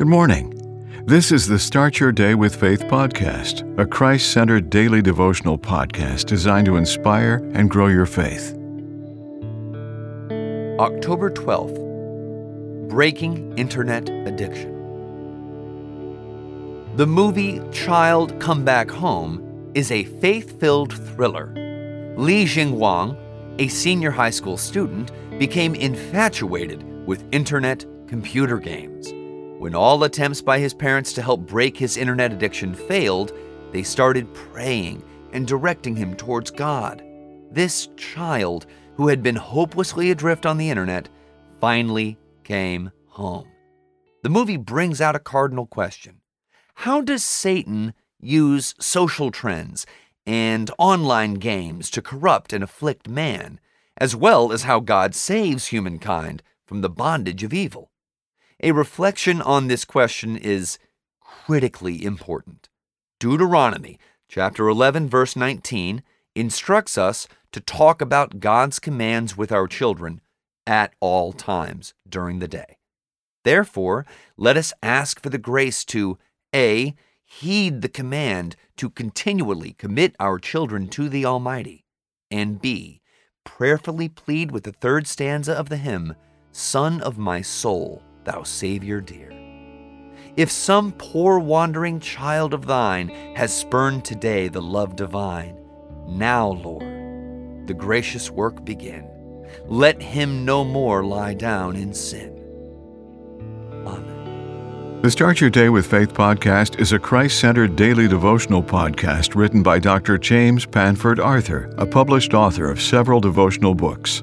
Good morning. This is the Start Your Day with Faith podcast, a Christ centered daily devotional podcast designed to inspire and grow your faith. October 12th Breaking Internet Addiction. The movie Child Come Back Home is a faith filled thriller. Li Jingwang, a senior high school student, became infatuated with internet computer games. When all attempts by his parents to help break his internet addiction failed, they started praying and directing him towards God. This child, who had been hopelessly adrift on the internet, finally came home. The movie brings out a cardinal question How does Satan use social trends and online games to corrupt and afflict man, as well as how God saves humankind from the bondage of evil? A reflection on this question is critically important. Deuteronomy chapter 11 verse 19 instructs us to talk about God's commands with our children at all times during the day. Therefore, let us ask for the grace to A. Heed the command to continually commit our children to the Almighty, and B. Prayerfully plead with the third stanza of the hymn, Sun of my soul, thou Savior dear. If some poor wandering child of thine has spurned today the love divine, now, Lord, the gracious work begin. Let him no more lie down in sin. Amen. The Start Your Day with Faith podcast is a Christ centered daily devotional podcast written by Dr. James Panford Arthur, a published author of several devotional books.